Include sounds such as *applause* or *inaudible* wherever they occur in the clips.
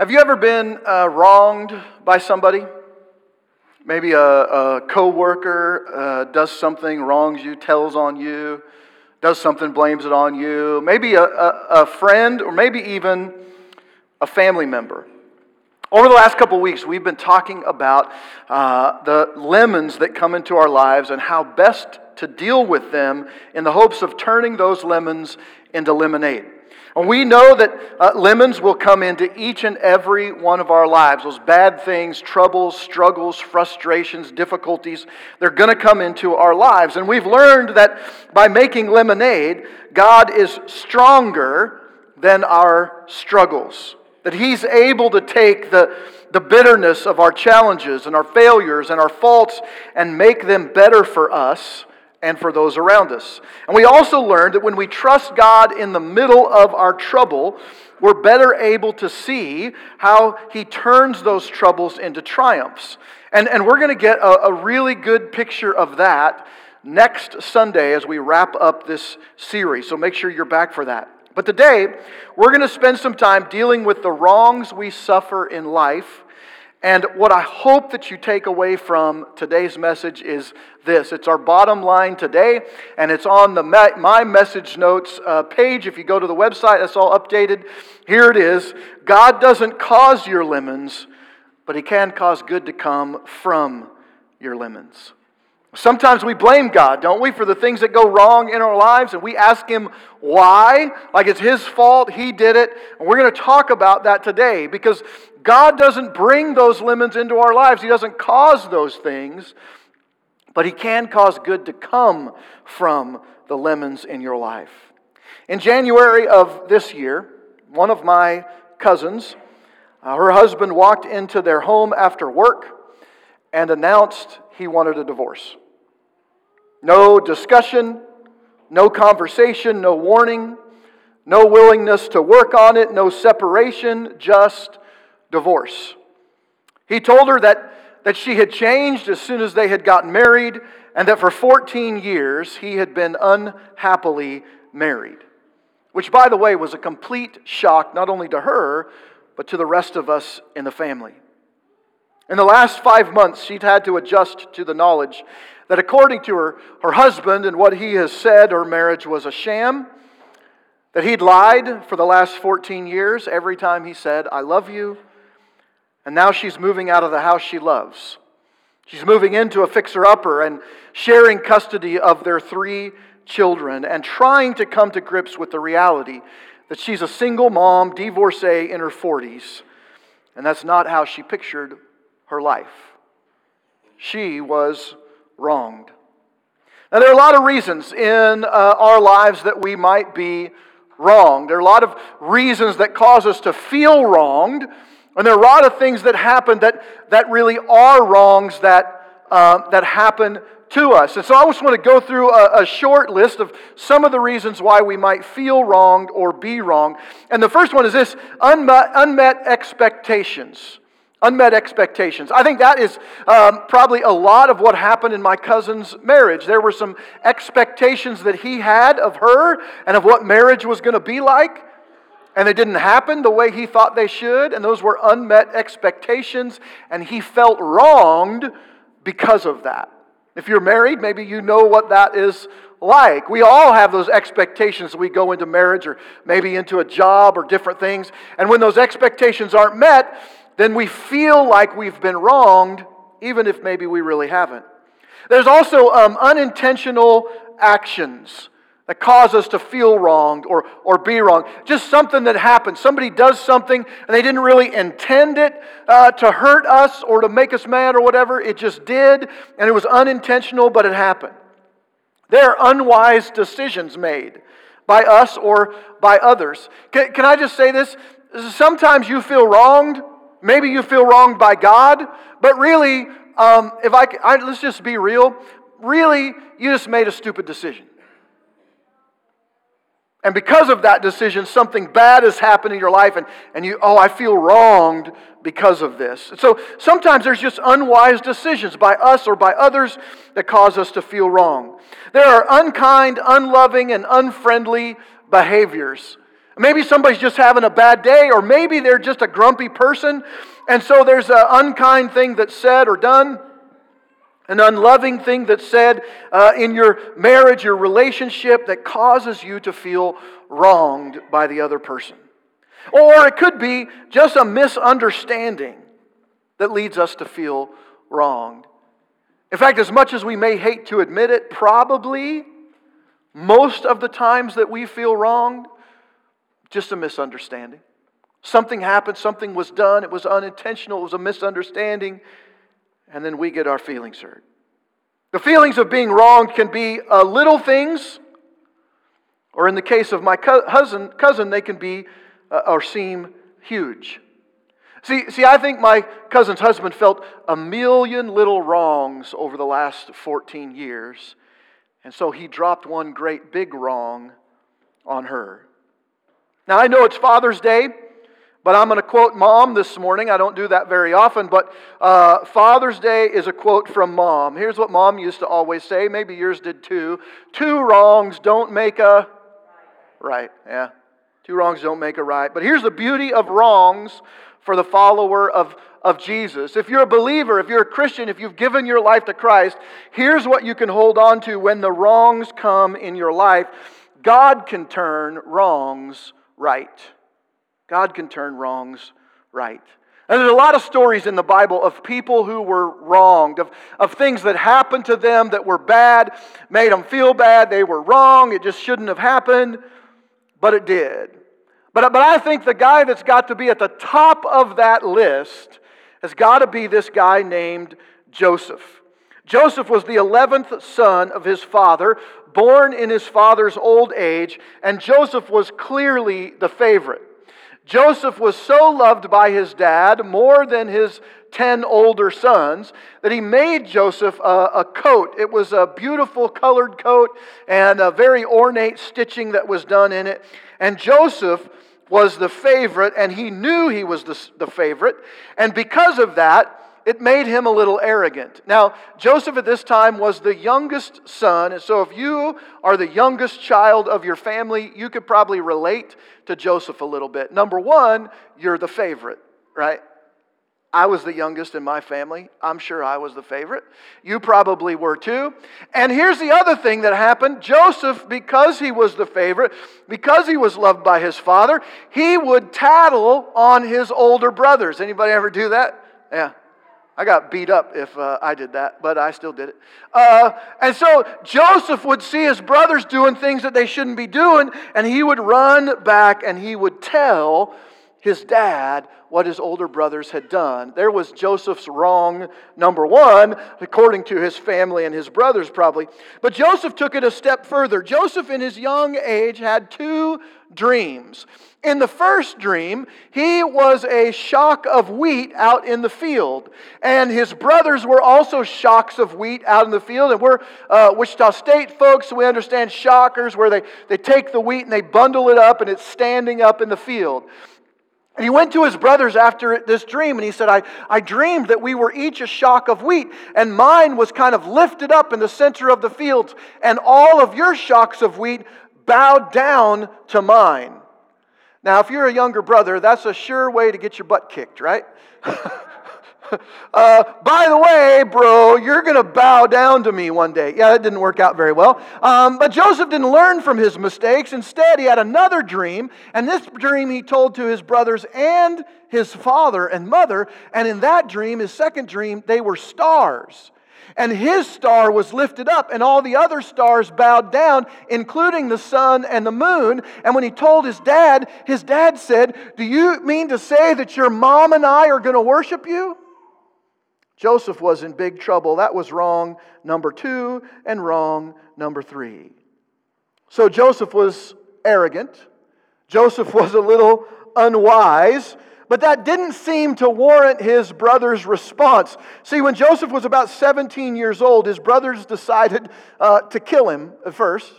Have you ever been uh, wronged by somebody? Maybe a, a coworker uh, does something, wrongs you, tells on you, does something, blames it on you. Maybe a, a, a friend, or maybe even a family member. Over the last couple weeks, we've been talking about uh, the lemons that come into our lives and how best to deal with them in the hopes of turning those lemons into lemonade. And we know that uh, lemons will come into each and every one of our lives. Those bad things, troubles, struggles, frustrations, difficulties, they're going to come into our lives. And we've learned that by making lemonade, God is stronger than our struggles. That He's able to take the, the bitterness of our challenges and our failures and our faults and make them better for us and for those around us. And we also learned that when we trust God in the middle of our trouble, we're better able to see how He turns those troubles into triumphs. And, and we're going to get a, a really good picture of that next Sunday as we wrap up this series. So make sure you're back for that. But today, we're going to spend some time dealing with the wrongs we suffer in life and what I hope that you take away from today's message is this. It's our bottom line today, and it's on the My Message Notes uh, page. If you go to the website, that's all updated. Here it is God doesn't cause your lemons, but He can cause good to come from your lemons. Sometimes we blame God, don't we, for the things that go wrong in our lives, and we ask Him why, like it's His fault, He did it. And we're going to talk about that today because God doesn't bring those lemons into our lives, He doesn't cause those things, but He can cause good to come from the lemons in your life. In January of this year, one of my cousins, uh, her husband walked into their home after work and announced he wanted a divorce. No discussion, no conversation, no warning, no willingness to work on it, no separation, just divorce. He told her that, that she had changed as soon as they had gotten married, and that for 14 years he had been unhappily married. Which, by the way, was a complete shock not only to her, but to the rest of us in the family. In the last five months, she'd had to adjust to the knowledge that according to her, her husband and what he has said, her marriage was a sham, that he'd lied for the last 14 years every time he said, I love you, and now she's moving out of the house she loves. She's moving into a fixer upper and sharing custody of their three children and trying to come to grips with the reality that she's a single mom, divorcee in her 40s. And that's not how she pictured her life. She was wronged. Now, there are a lot of reasons in uh, our lives that we might be wronged. There are a lot of reasons that cause us to feel wronged. And there are a lot of things that happen that, that really are wrongs that, uh, that happen to us. And so I just want to go through a, a, short list of some of the reasons why we might feel wronged or be wrong. And the first one is this unmet, unmet expectations. Unmet expectations. I think that is um, probably a lot of what happened in my cousin's marriage. There were some expectations that he had of her and of what marriage was going to be like, and they didn't happen the way he thought they should, and those were unmet expectations, and he felt wronged because of that. If you're married, maybe you know what that is like. We all have those expectations we go into marriage or maybe into a job or different things, and when those expectations aren't met, then we feel like we've been wronged, even if maybe we really haven't. There's also um, unintentional actions that cause us to feel wronged or, or be wrong. Just something that happens. Somebody does something and they didn't really intend it uh, to hurt us or to make us mad or whatever. It just did, and it was unintentional, but it happened. There are unwise decisions made by us or by others. Can, can I just say this? Sometimes you feel wronged Maybe you feel wronged by God, but really, um, if I, I let's just be real, really, you just made a stupid decision. And because of that decision, something bad has happened in your life, and, and you, oh, I feel wronged because of this. So sometimes there's just unwise decisions by us or by others that cause us to feel wrong. There are unkind, unloving, and unfriendly behaviors Maybe somebody's just having a bad day, or maybe they're just a grumpy person, and so there's an unkind thing that's said or done, an unloving thing that's said uh, in your marriage, your relationship that causes you to feel wronged by the other person. Or it could be just a misunderstanding that leads us to feel wronged. In fact, as much as we may hate to admit it, probably most of the times that we feel wronged, just a misunderstanding. Something happened, something was done, it was unintentional, it was a misunderstanding, and then we get our feelings hurt. The feelings of being wronged can be uh, little things, or in the case of my cousin, cousin they can be uh, or seem huge. See, see, I think my cousin's husband felt a million little wrongs over the last 14 years, and so he dropped one great big wrong on her. Now, I know it's Father's Day, but I'm going to quote mom this morning. I don't do that very often, but uh, Father's Day is a quote from mom. Here's what mom used to always say. Maybe yours did too. Two wrongs don't make a right. Yeah. Two wrongs don't make a right. But here's the beauty of wrongs for the follower of, of Jesus. If you're a believer, if you're a Christian, if you've given your life to Christ, here's what you can hold on to when the wrongs come in your life God can turn wrongs right. God can turn wrongs right. And there's a lot of stories in the Bible of people who were wronged, of, of things that happened to them that were bad, made them feel bad, they were wrong, it just shouldn't have happened, but it did. But, but I think the guy that's got to be at the top of that list has got to be this guy named Joseph. Joseph was the 11th son of his father, born in his father's old age, and Joseph was clearly the favorite. Joseph was so loved by his dad, more than his 10 older sons, that he made Joseph a, a, coat. It was a beautiful colored coat and a very ornate stitching that was done in it. And Joseph was the favorite, and he knew he was the, the favorite. And because of that, it made him a little arrogant. Now, Joseph at this time was the youngest son, and so if you are the youngest child of your family, you could probably relate to Joseph a little bit. Number one, you're the favorite, right? I was the youngest in my family. I'm sure I was the favorite. You probably were too. And here's the other thing that happened Joseph, because he was the favorite, because he was loved by his father, he would tattle on his older brothers. Anybody ever do that? Yeah. I got beat up if uh, I did that, but I still did it. Uh, and so Joseph would see his brothers doing things that they shouldn't be doing, and he would run back and he would tell his dad what his older brothers had done. There was Joseph's wrong, number one, according to his family and his brothers, probably. But Joseph took it a step further. Joseph, in his young age, had two dreams. In the first dream, he was a shock of wheat out in the field, and his brothers were also shocks of wheat out in the field. And we're uh, Wichita State folks, so we understand shockers, where they, they take the wheat and they bundle it up, and it's standing up in the field. And he went to his brothers after this dream and he said, I, I dreamed that we were each a shock of wheat, and mine was kind of lifted up in the center of the fields, and all of your shocks of wheat bowed down to mine. Now, if you're a younger brother, that's a sure way to get your butt kicked, right? *laughs* *laughs* uh, by the way, bro, you're going to bow down to me one day. Yeah, that didn't work out very well. Um, but Joseph didn't learn from his mistakes. Instead, he had another dream, and this dream he told to his brothers and his father and mother. And in that dream, his second dream, they were stars. And his star was lifted up, and all the other stars bowed down, including the sun and the moon. And when he told his dad, his dad said, Do you mean to say that your mom and I are going to worship you? Joseph was in big trouble. That was wrong number two and wrong number three. So Joseph was arrogant. Joseph *laughs* was a little unwise, but that didn't seem to warrant his brother's response. See, when Joseph was about 17 years old, his brothers decided uh, to kill him at first.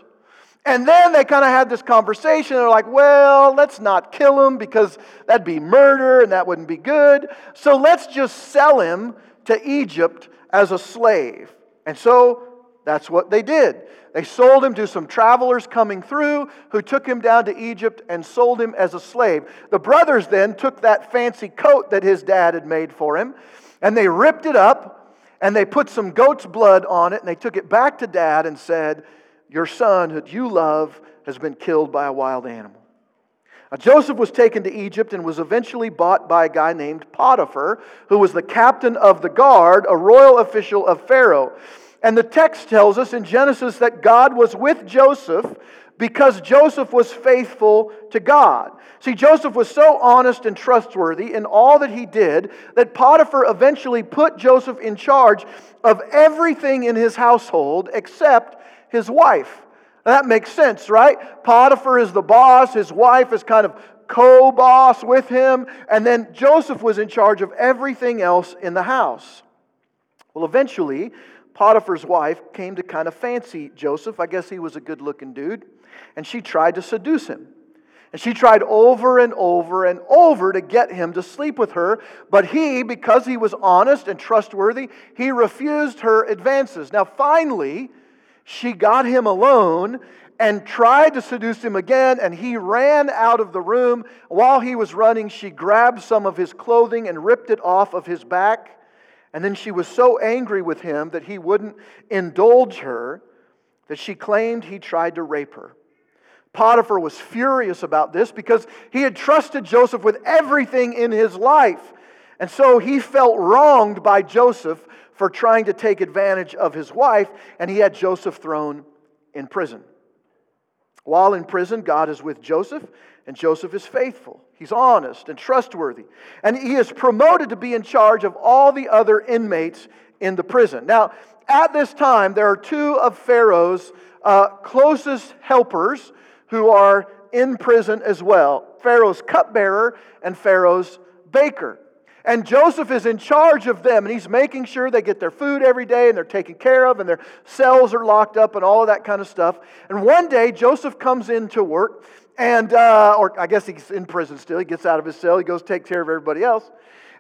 And then they kind of had this conversation. They're like, well, let's not kill him because that'd be murder and that wouldn't be good. So let's just sell him to Egypt as a slave. And so That's what they did. They sold him to some travelers coming through who took him down to Egypt and sold him as a slave. The brothers then took that fancy coat that his dad had made for him and they ripped it up and they put some goat's blood on it and they took it back to dad and said, Your son, who you love, has been killed by a wild animal. Now, Joseph was taken to Egypt and was eventually bought by a guy named Potiphar, who was the captain of the guard, a royal official of Pharaoh. And the text tells us in Genesis that God was with Joseph because Joseph was faithful to God. See, Joseph was so honest and trustworthy in all that he did that Potiphar eventually put Joseph in charge of everything in his household except his wife. That makes sense, right? Potiphar is the boss, his wife is kind of co boss with him, and then Joseph was in charge of everything else in the house. Well, eventually, Potiphar's wife came to kind of fancy Joseph. I guess he was a good looking dude. And she tried to seduce him. And she tried over and over and over to get him to sleep with her. But he, because he was honest and trustworthy, he refused her advances. Now, finally, she got him alone and tried to seduce him again, and he ran out of the room. While he was running, she grabbed some of his clothing and ripped it off of his back. And then she was so angry with him that he wouldn't indulge her that she claimed he tried to rape her. Potiphar was furious about this because he had trusted Joseph with everything in his life. And so he felt wronged by Joseph for trying to take advantage of his wife, and he had Joseph thrown in prison. While in prison, God is with Joseph, and Joseph is faithful. He's honest and trustworthy. And he is promoted to be in charge of all the other inmates in the prison. Now, at this time, there are two of Pharaoh's uh, closest helpers who are in prison as well Pharaoh's cupbearer and Pharaoh's baker. And Joseph is in charge of them, and he's making sure they get their food every day and they're taken care of, and their cells are locked up, and all of that kind of stuff. And one day, Joseph comes in to work, and, uh, or I guess he's in prison still. He gets out of his cell, he goes take care of everybody else.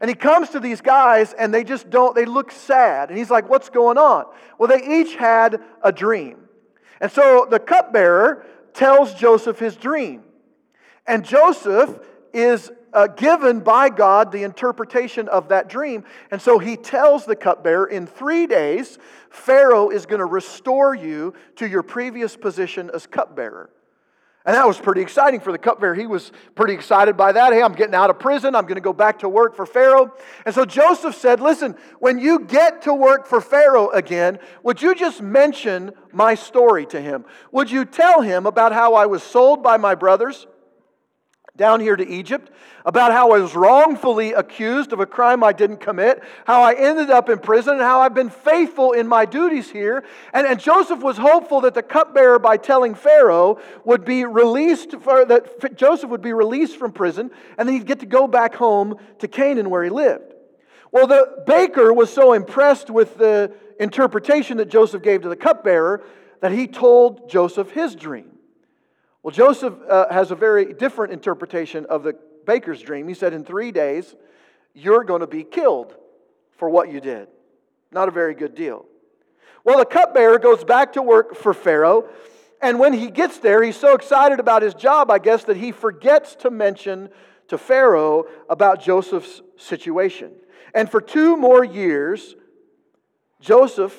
And he comes to these guys, and they just don't, they look sad. And he's like, What's going on? Well, they each had a dream. And so the cupbearer tells Joseph his dream. And Joseph is uh, given by God the interpretation of that dream. And so he tells the cupbearer, in three days, Pharaoh is going to restore you to your previous position as cupbearer. And that was pretty exciting for the cupbearer. He was pretty excited by that. Hey, I'm getting out of prison. I'm going to go back to work for Pharaoh. And so Joseph said, Listen, when you get to work for Pharaoh again, would you just mention my story to him? Would you tell him about how I was sold by my brothers? Down here to Egypt about how I was wrongfully accused of a crime I didn't commit, how I ended up in prison, and how I've been faithful in my duties here. And, and Joseph was hopeful that the cupbearer, by telling Pharaoh, would be released, for, that Joseph would be released from prison, and then he'd get to go back home to Canaan where he lived. Well, the baker was so impressed with the interpretation that Joseph gave to the cupbearer that he told Joseph his dream. Well, Joseph uh, has a very different interpretation of the baker's dream. He said, In three days, you're going to be killed for what you did. Not a very good deal. Well, the cupbearer goes back to work for Pharaoh, and when he gets there, he's so excited about his job, I guess, that he forgets to mention to Pharaoh about Joseph's situation. And for two more years, Joseph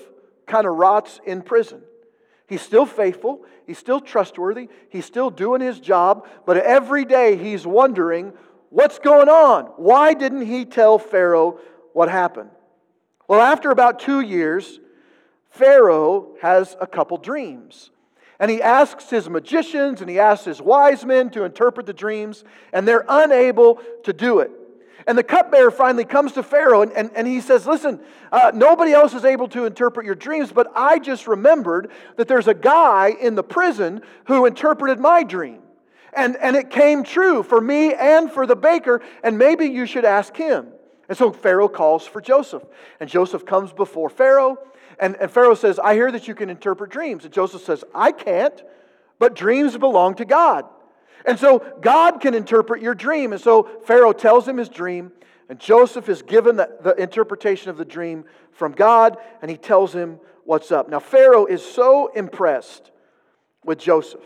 kind of rots in prison. He's still faithful, he's still trustworthy, he's still doing his job, but every day he's wondering, what's going on? Why didn't he tell Pharaoh what happened? Well, after about two years, Pharaoh has a couple dreams. And he asks his magicians and he asks his wise men to interpret the dreams, and they're unable to do it. And the cupbearer finally comes to Pharaoh and, and, and he says, Listen, uh, nobody else is able to interpret your dreams, but I just remembered that there's a guy in the prison who interpreted my dream. And, and it came true for me and for the baker, and maybe you should ask him. And so Pharaoh calls for Joseph. And Joseph comes before Pharaoh, and, and Pharaoh says, I hear that you can interpret dreams. And Joseph says, I can't, but dreams belong to God. And so God can interpret your dream. And so Pharaoh tells him his dream, and Joseph is given the, the, interpretation of the dream from God, and he tells him what's up. Now, Pharaoh is so impressed with Joseph,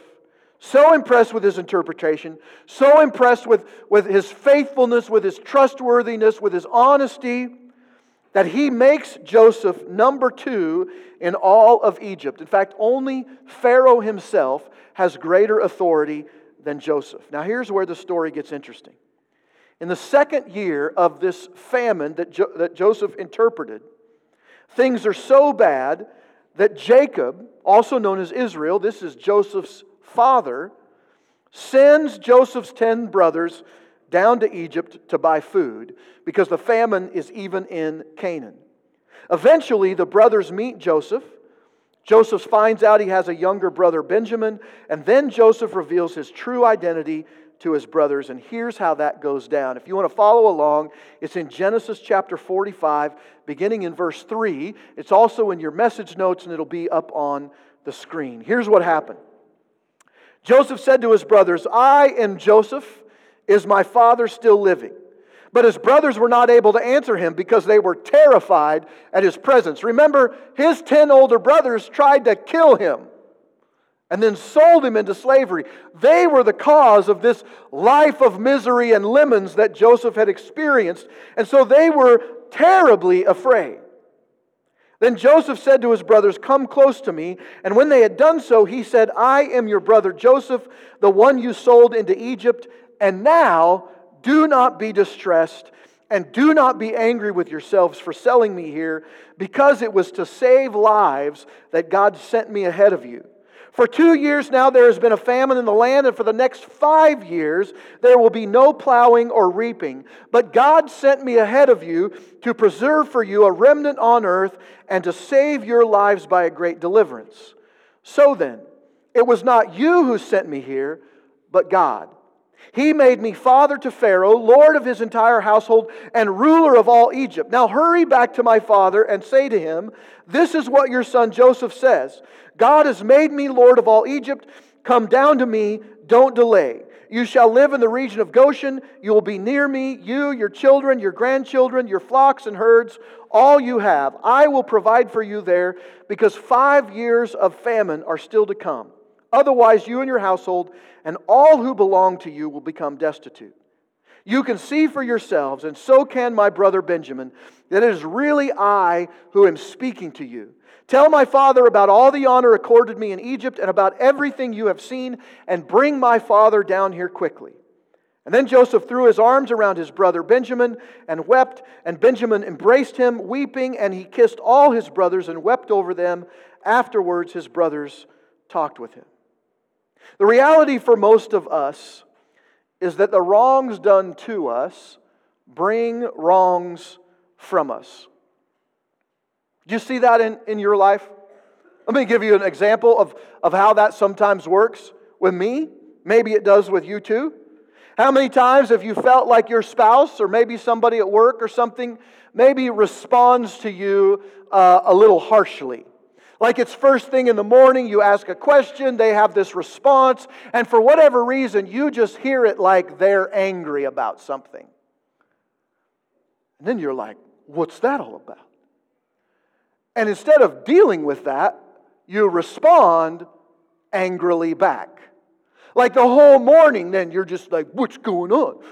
so impressed with his interpretation, so impressed with, with his faithfulness, with his trustworthiness, with his honesty, that he makes Joseph number two in all of Egypt. In fact, only Pharaoh himself has greater authority than Joseph. Now, here's where the story gets interesting. In the second year of this famine that, jo- that Joseph interpreted, things are so bad that Jacob, also known as Israel, this is Joseph's father, sends Joseph's ten brothers down to Egypt to buy food because the famine is even in Canaan. Eventually, the brothers meet Joseph. Joseph finds out he has a younger brother, Benjamin, and then Joseph reveals his true identity to his brothers. And here's how that goes down. If you want to follow along, it's in Genesis chapter 45, beginning in verse 3. It's also in your message notes, and it'll be up on the screen. Here's what happened Joseph said to his brothers, I am Joseph. Is my father still living? But his brothers were not able to answer him because they were terrified at his presence. Remember, his 10 older brothers tried to kill him and then sold him into slavery. They were the cause of this life of misery and lemons that Joseph had experienced, and so they were terribly afraid. Then Joseph said to his brothers, Come close to me. And when they had done so, he said, I am your brother Joseph, the one you sold into Egypt. And now do not be distressed and do not be angry with yourselves for selling me here, because it was to save lives that God sent me ahead of you. For two years now, there has been a famine in the land, and for the next five years, there will be no plowing or reaping. But God sent me ahead of you to preserve for you a remnant on earth and to save your lives by a great deliverance. So then, it was not you who sent me here, but God. He made me father to Pharaoh, lord of his entire household, and ruler of all Egypt. Now hurry back to my father and say to him, This is what your son Joseph says God has made me lord of all Egypt. Come down to me, don't delay. You shall live in the region of Goshen. You will be near me, you, your children, your grandchildren, your flocks and herds, all you have. I will provide for you there, because five years of famine are still to come. Otherwise, you and your household and all who belong to you will become destitute. You can see for yourselves, and so can my brother Benjamin, that it is really I who am speaking to you. Tell my father about all the honor accorded me in Egypt and about everything you have seen, and bring my father down here quickly. And then Joseph threw his arms around his brother Benjamin and wept, and Benjamin embraced him, weeping, and he kissed all his brothers and wept over them. Afterwards, his brothers talked with him. The reality for most of us is that the wrongs done to us bring wrongs from us. Do you see that in, in your life? Let me give you an example of, of how that sometimes works with me. Maybe it does with you too. How many times have you felt like your spouse or maybe somebody at work or something maybe responds to you uh, a little harshly? Like it's first thing in the morning, you ask a question, they have this response, and for whatever reason, you just hear it like they're angry about something. And then you're like, what's that all about? And instead of dealing with that, you respond angrily back. Like the whole morning, then you're just like, what's going on?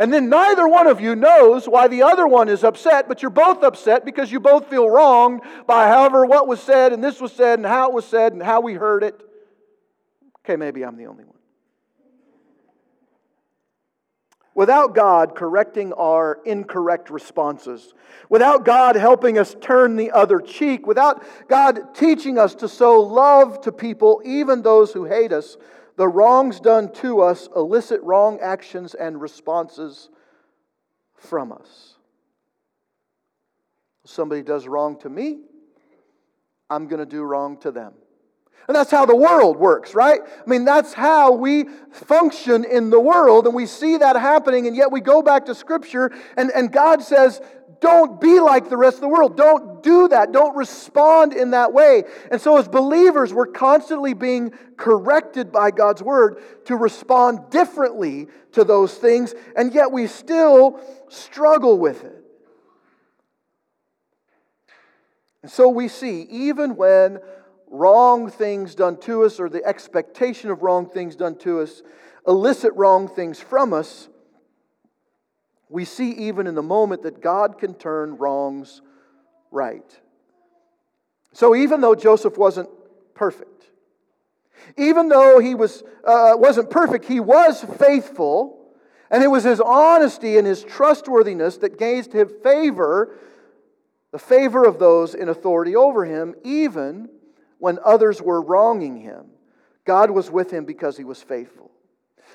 And then neither one of you knows why the other one is upset, but you're both upset because you both feel wronged by however what was said and this was said and how it was said and how we heard it. Okay, maybe I'm the only one. Without God correcting our incorrect responses, without God helping us turn the other cheek, without God teaching us to sow love to people, even those who hate us, the wrongs done to us elicit wrong actions and responses from us. Somebody does wrong to me, I'm going to do wrong to them. And that's how the world works, right? I mean, that's how we function in the world, and we see that happening, and yet we go back to Scripture, and, and God says, don't be like the rest of the world. Don't do that. Don't respond in that way. And so, as believers, we're constantly being corrected by God's word to respond differently to those things, and yet we still struggle with it. And so we see, even when wrong things done to us or the expectation of wrong things done to us elicit wrong things from us, we see even in the moment that God can turn wrongs right. So even though Joseph wasn't perfect, even though he was, uh, wasn't perfect, he was faithful. And it was his honesty and his trustworthiness that gained him favor, the favor of those in authority over him, even when others were wronging him. God was with him because he was faithful.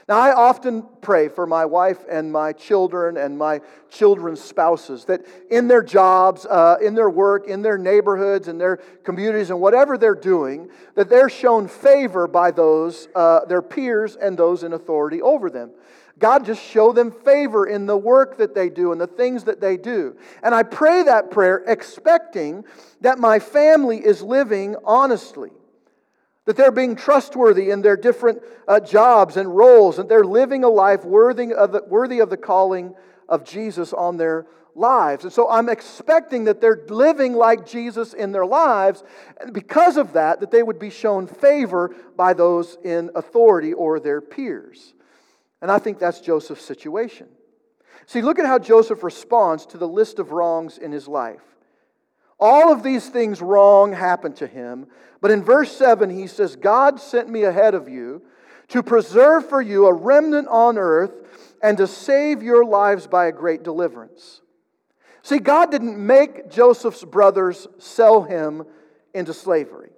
Now, I often pray for my wife and my children and my children's spouses that in their jobs, uh, in their work, in their neighborhoods, in their communities, and whatever they're doing, that they're shown favor by those, uh, their peers and those in authority over them. God just show them favor in the work that they do and the things that they do. And I pray that prayer expecting that my family is living honestly that they're being trustworthy in their different uh, jobs and roles, and they're living a life worthy of, the, worthy of the calling of Jesus on their lives. And so I'm expecting that they're living like Jesus in their lives, and because of that, that they would be shown favor by those in authority or their peers. And I think that's Joseph's situation. See, look at how Joseph responds to the list of wrongs in his life. All of these things wrong happened to him. But in verse 7, he says, God sent me ahead of you to preserve for you a remnant on earth and to save your lives by a great deliverance. See, God didn't make Joseph's brothers sell him into slavery.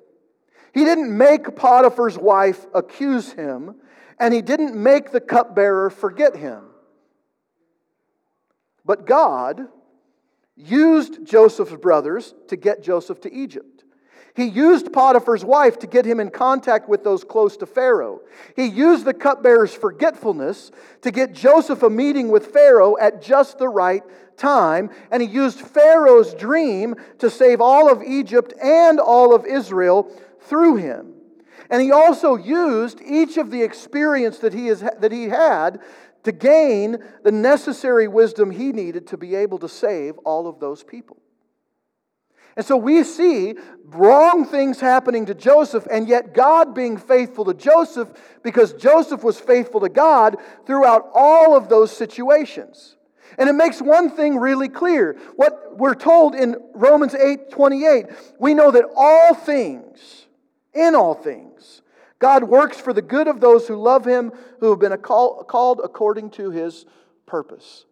He didn't make Potiphar's wife accuse him, and he didn't make the cupbearer forget him. But God used Joseph's brothers to get Joseph to Egypt. He used Potiphar's wife to get him in contact with those close to Pharaoh. He used the cupbearer's forgetfulness to get Joseph a meeting with Pharaoh at just the right time. And he used Pharaoh's dream to save all of Egypt and all of Israel through him. And he also used each of the experience that he, has, that he had to gain the necessary wisdom he needed to be able to save all of those people. And so we see wrong things happening to Joseph, and yet God being faithful to Joseph because Joseph was faithful to God throughout all of those situations. And it makes one thing really clear. What we're told in Romans 8 28, we know that all things, in all things, God works for the good of those who love him, who have been called according to his purpose.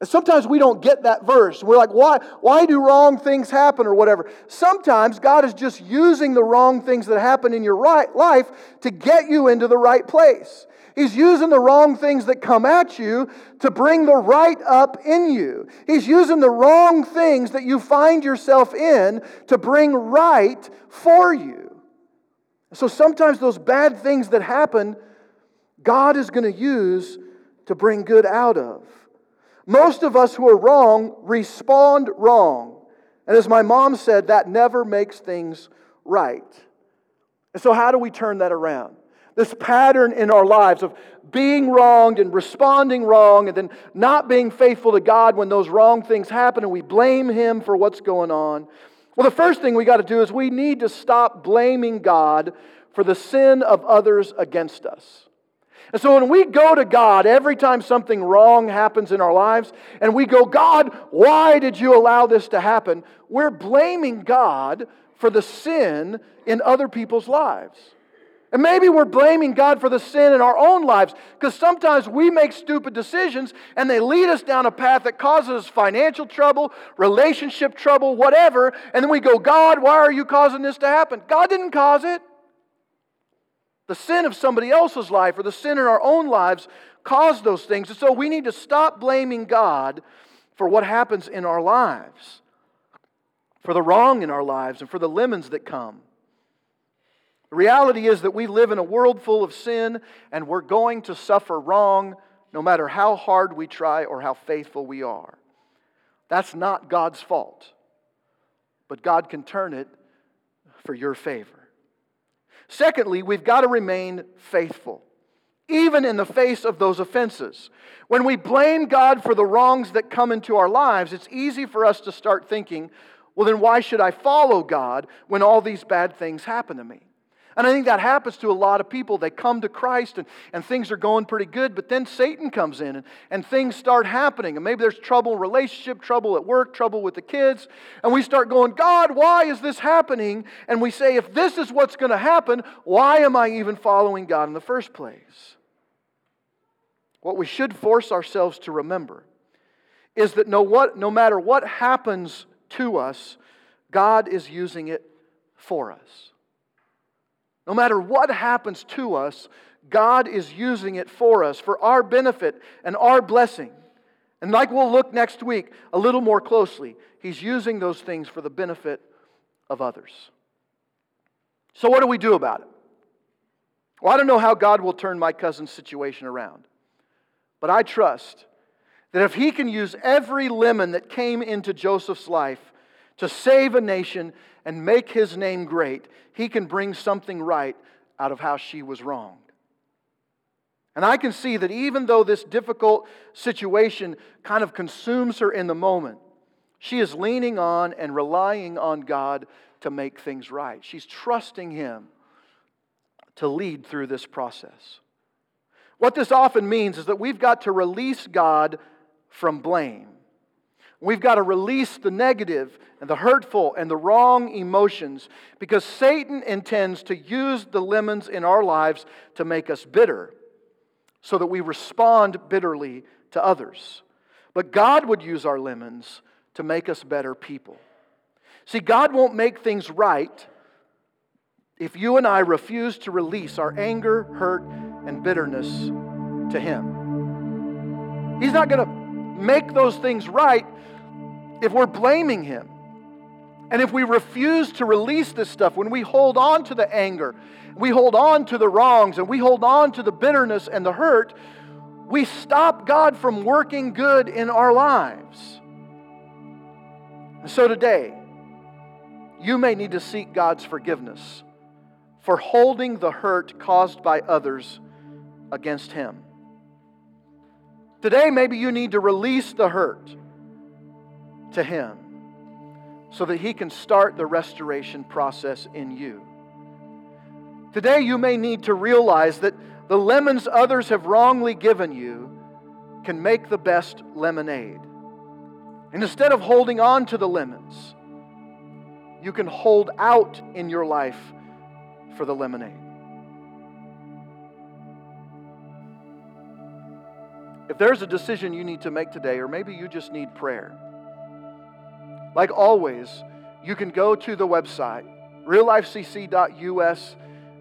And sometimes we don't get that verse. We're like, why, why do wrong things happen or whatever? Sometimes God is just using the wrong things that happen in your right life to get you into the right place. He's using the wrong things that come at you to bring the right up in you. He's using the wrong things that you find yourself in to bring right for you. So sometimes those bad things that happen, God is going to use to bring good out of. Most of us who are wrong respond wrong. And as my mom said, that never makes things right. And so, how do we turn that around? This pattern in our lives of being wronged and responding wrong and then not being faithful to God when those wrong things happen and we blame Him for what's going on. Well, the first thing we got to do is we need to stop blaming God for the sin of others against us. And so when we go to God every time something wrong happens in our lives, and we go, God, why did you allow this to happen? We're blaming God for the sin in other people's lives. And maybe we're blaming God for the sin in our own lives because sometimes we make stupid decisions and they lead us down a path that causes financial trouble, relationship trouble, whatever. And then we go, God, why are you causing this to happen? God didn't cause it. The sin of somebody else's life or the sin in our own lives caused those things. And so we need to stop blaming God for what happens in our lives, for the wrong in our lives, and for the lemons that come. The reality is that we live in a world full of sin and we're going to suffer wrong no matter how hard we try or how faithful we are. That's not God's fault, but God can turn it for your favor. Secondly, we've got to remain faithful, even in the face of those offenses. When we blame God for the wrongs that come into our lives, it's easy for us to start thinking, well, then why should I follow God when all these bad things happen to me? And I think that happens to a lot of people. They come to Christ and, and things are going pretty good, but then Satan comes in and, and things start happening. And maybe there's trouble in relationship, trouble at work, trouble with the kids. And we start going, God, why is this happening? And we say, if this is what's going to happen, why am I even following God in the first place? What we should force ourselves to remember is that no, what, no matter what happens to us, God is using it for us. No matter what happens to us, God is using it for us, for our benefit and our blessing. And like we'll look next week a little more closely, He's using those things for the benefit of others. So, what do we do about it? Well, I don't know how God will turn my cousin's situation around, but I trust that if He can use every lemon that came into Joseph's life to save a nation and make his name great, he can bring something right out of how she was wronged. And I can see that even though this difficult situation kind of consumes her in the moment, she is leaning on and relying on God to make things right. She's trusting Him to lead through this process. What this often means is that we've got to release God from blame. We've got to release the negative and the hurtful and the wrong emotions because Satan intends to use the lemons in our lives to make us bitter so that we respond bitterly to others. But God would use our lemons to make us better people. See, God won't make things right if you and I refuse to release our anger, hurt, and bitterness to Him. He's not going to make those things right if we're blaming Him. And if we refuse to release this stuff, when we hold on to the anger, we hold on to the wrongs, and we hold on to the bitterness and the hurt, we stop God from working good in our lives. So today, you may need to seek God's forgiveness for holding the hurt caused by others against Him. Today, maybe you need to release the hurt to Him so that He can start the restoration process in you. Today, you may need to realize that the lemons others have wrongly given you can make the best lemonade. And instead of holding on to the lemons, you can hold out in your life for the lemonade. If there's a decision you need to make today, or maybe you just need prayer, like always, you can go to the website, reallifecc.us.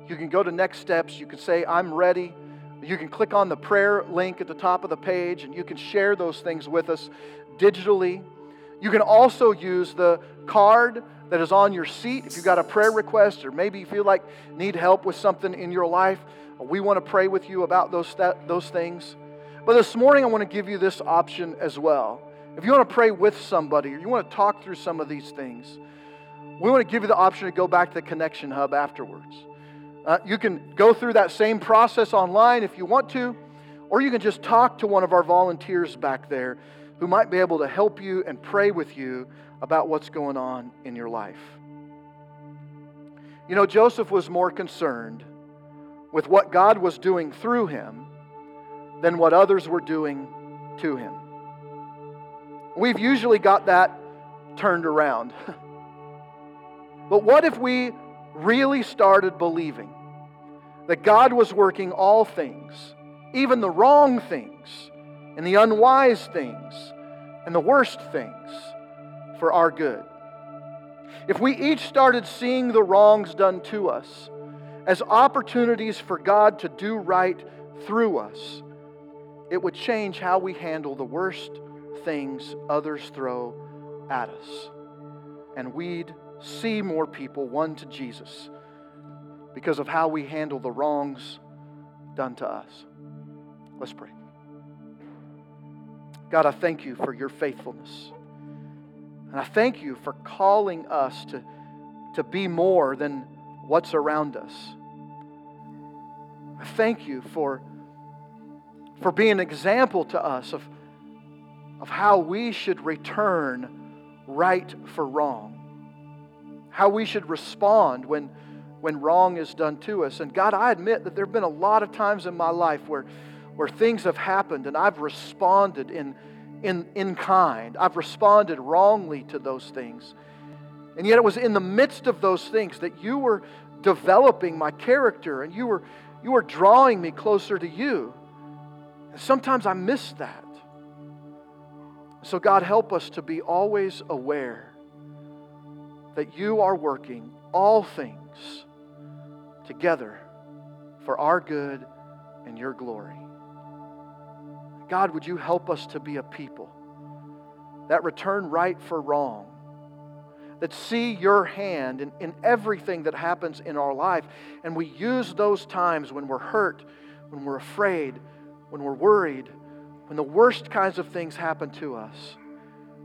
You can go to next steps. You can say, I'm ready. You can click on the prayer link at the top of the page and you can share those things with us digitally. You can also use the card that is on your seat if you've got a prayer request or maybe you feel like need help with something in your life. We want to pray with you about those, those things. But this morning, I want to give you this option as well. If you want to pray with somebody or you want to talk through some of these things, we want to give you the option to go back to the Connection Hub afterwards. Uh, you can go through that same process online if you want to, or you can just talk to one of our volunteers back there who might be able to help you and pray with you about what's going on in your life. You know, Joseph was more concerned with what God was doing through him than what others were doing to him. We've usually got that turned around. *laughs* but what if we really started believing that God was working all things, even the wrong things, and the unwise things, and the worst things, for our good? If we each started seeing the wrongs done to us as opportunities for God to do right through us, it would change how we handle the worst things others throw at us. And we'd see more people won to Jesus because of how we handle the wrongs done to us. Let's pray. God, I thank you for your faithfulness. And I thank you for calling us to, to be more than what's around us. I thank you for, for being an example to us of of how we should return right for wrong. how we should respond when, when wrong is done to us. And God, I admit that there have been a lot of times in my life where, where things have happened and I've responded in, in, in kind. I've responded wrongly to those things. And yet it was in the midst of those things that you were developing my character and you were, you were drawing me closer to you. And sometimes I miss that. So, God, help us to be always aware that you are working all things together for our good and your glory. God, would you help us to be a people that return right for wrong, that see your hand in, in everything that happens in our life, and we use those times when we're hurt, when we're afraid, when we're worried, when the worst kinds of things happen to us.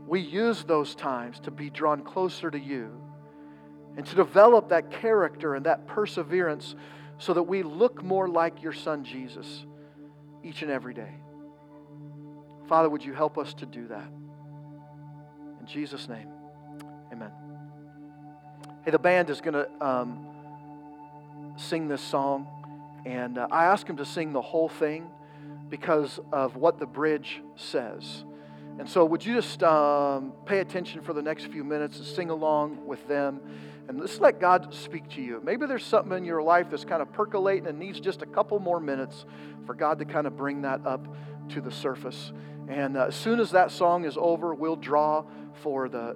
We use those times to be drawn closer to you and to develop that character and that perseverance so that we look more like your son Jesus each and every day. Father, would you help us to do that? In Jesus' name, amen. Hey, the band is going to um, sing this song, and uh, I asked him to sing the whole thing because of what the bridge says. And so, would you just um, pay attention for the next few minutes and sing along with them? And let's let God speak to you. Maybe there's something in your life that's kind of percolating and needs just a couple more minutes for God to kind of bring that up to the surface. And uh, as soon as that song is over, we'll draw for the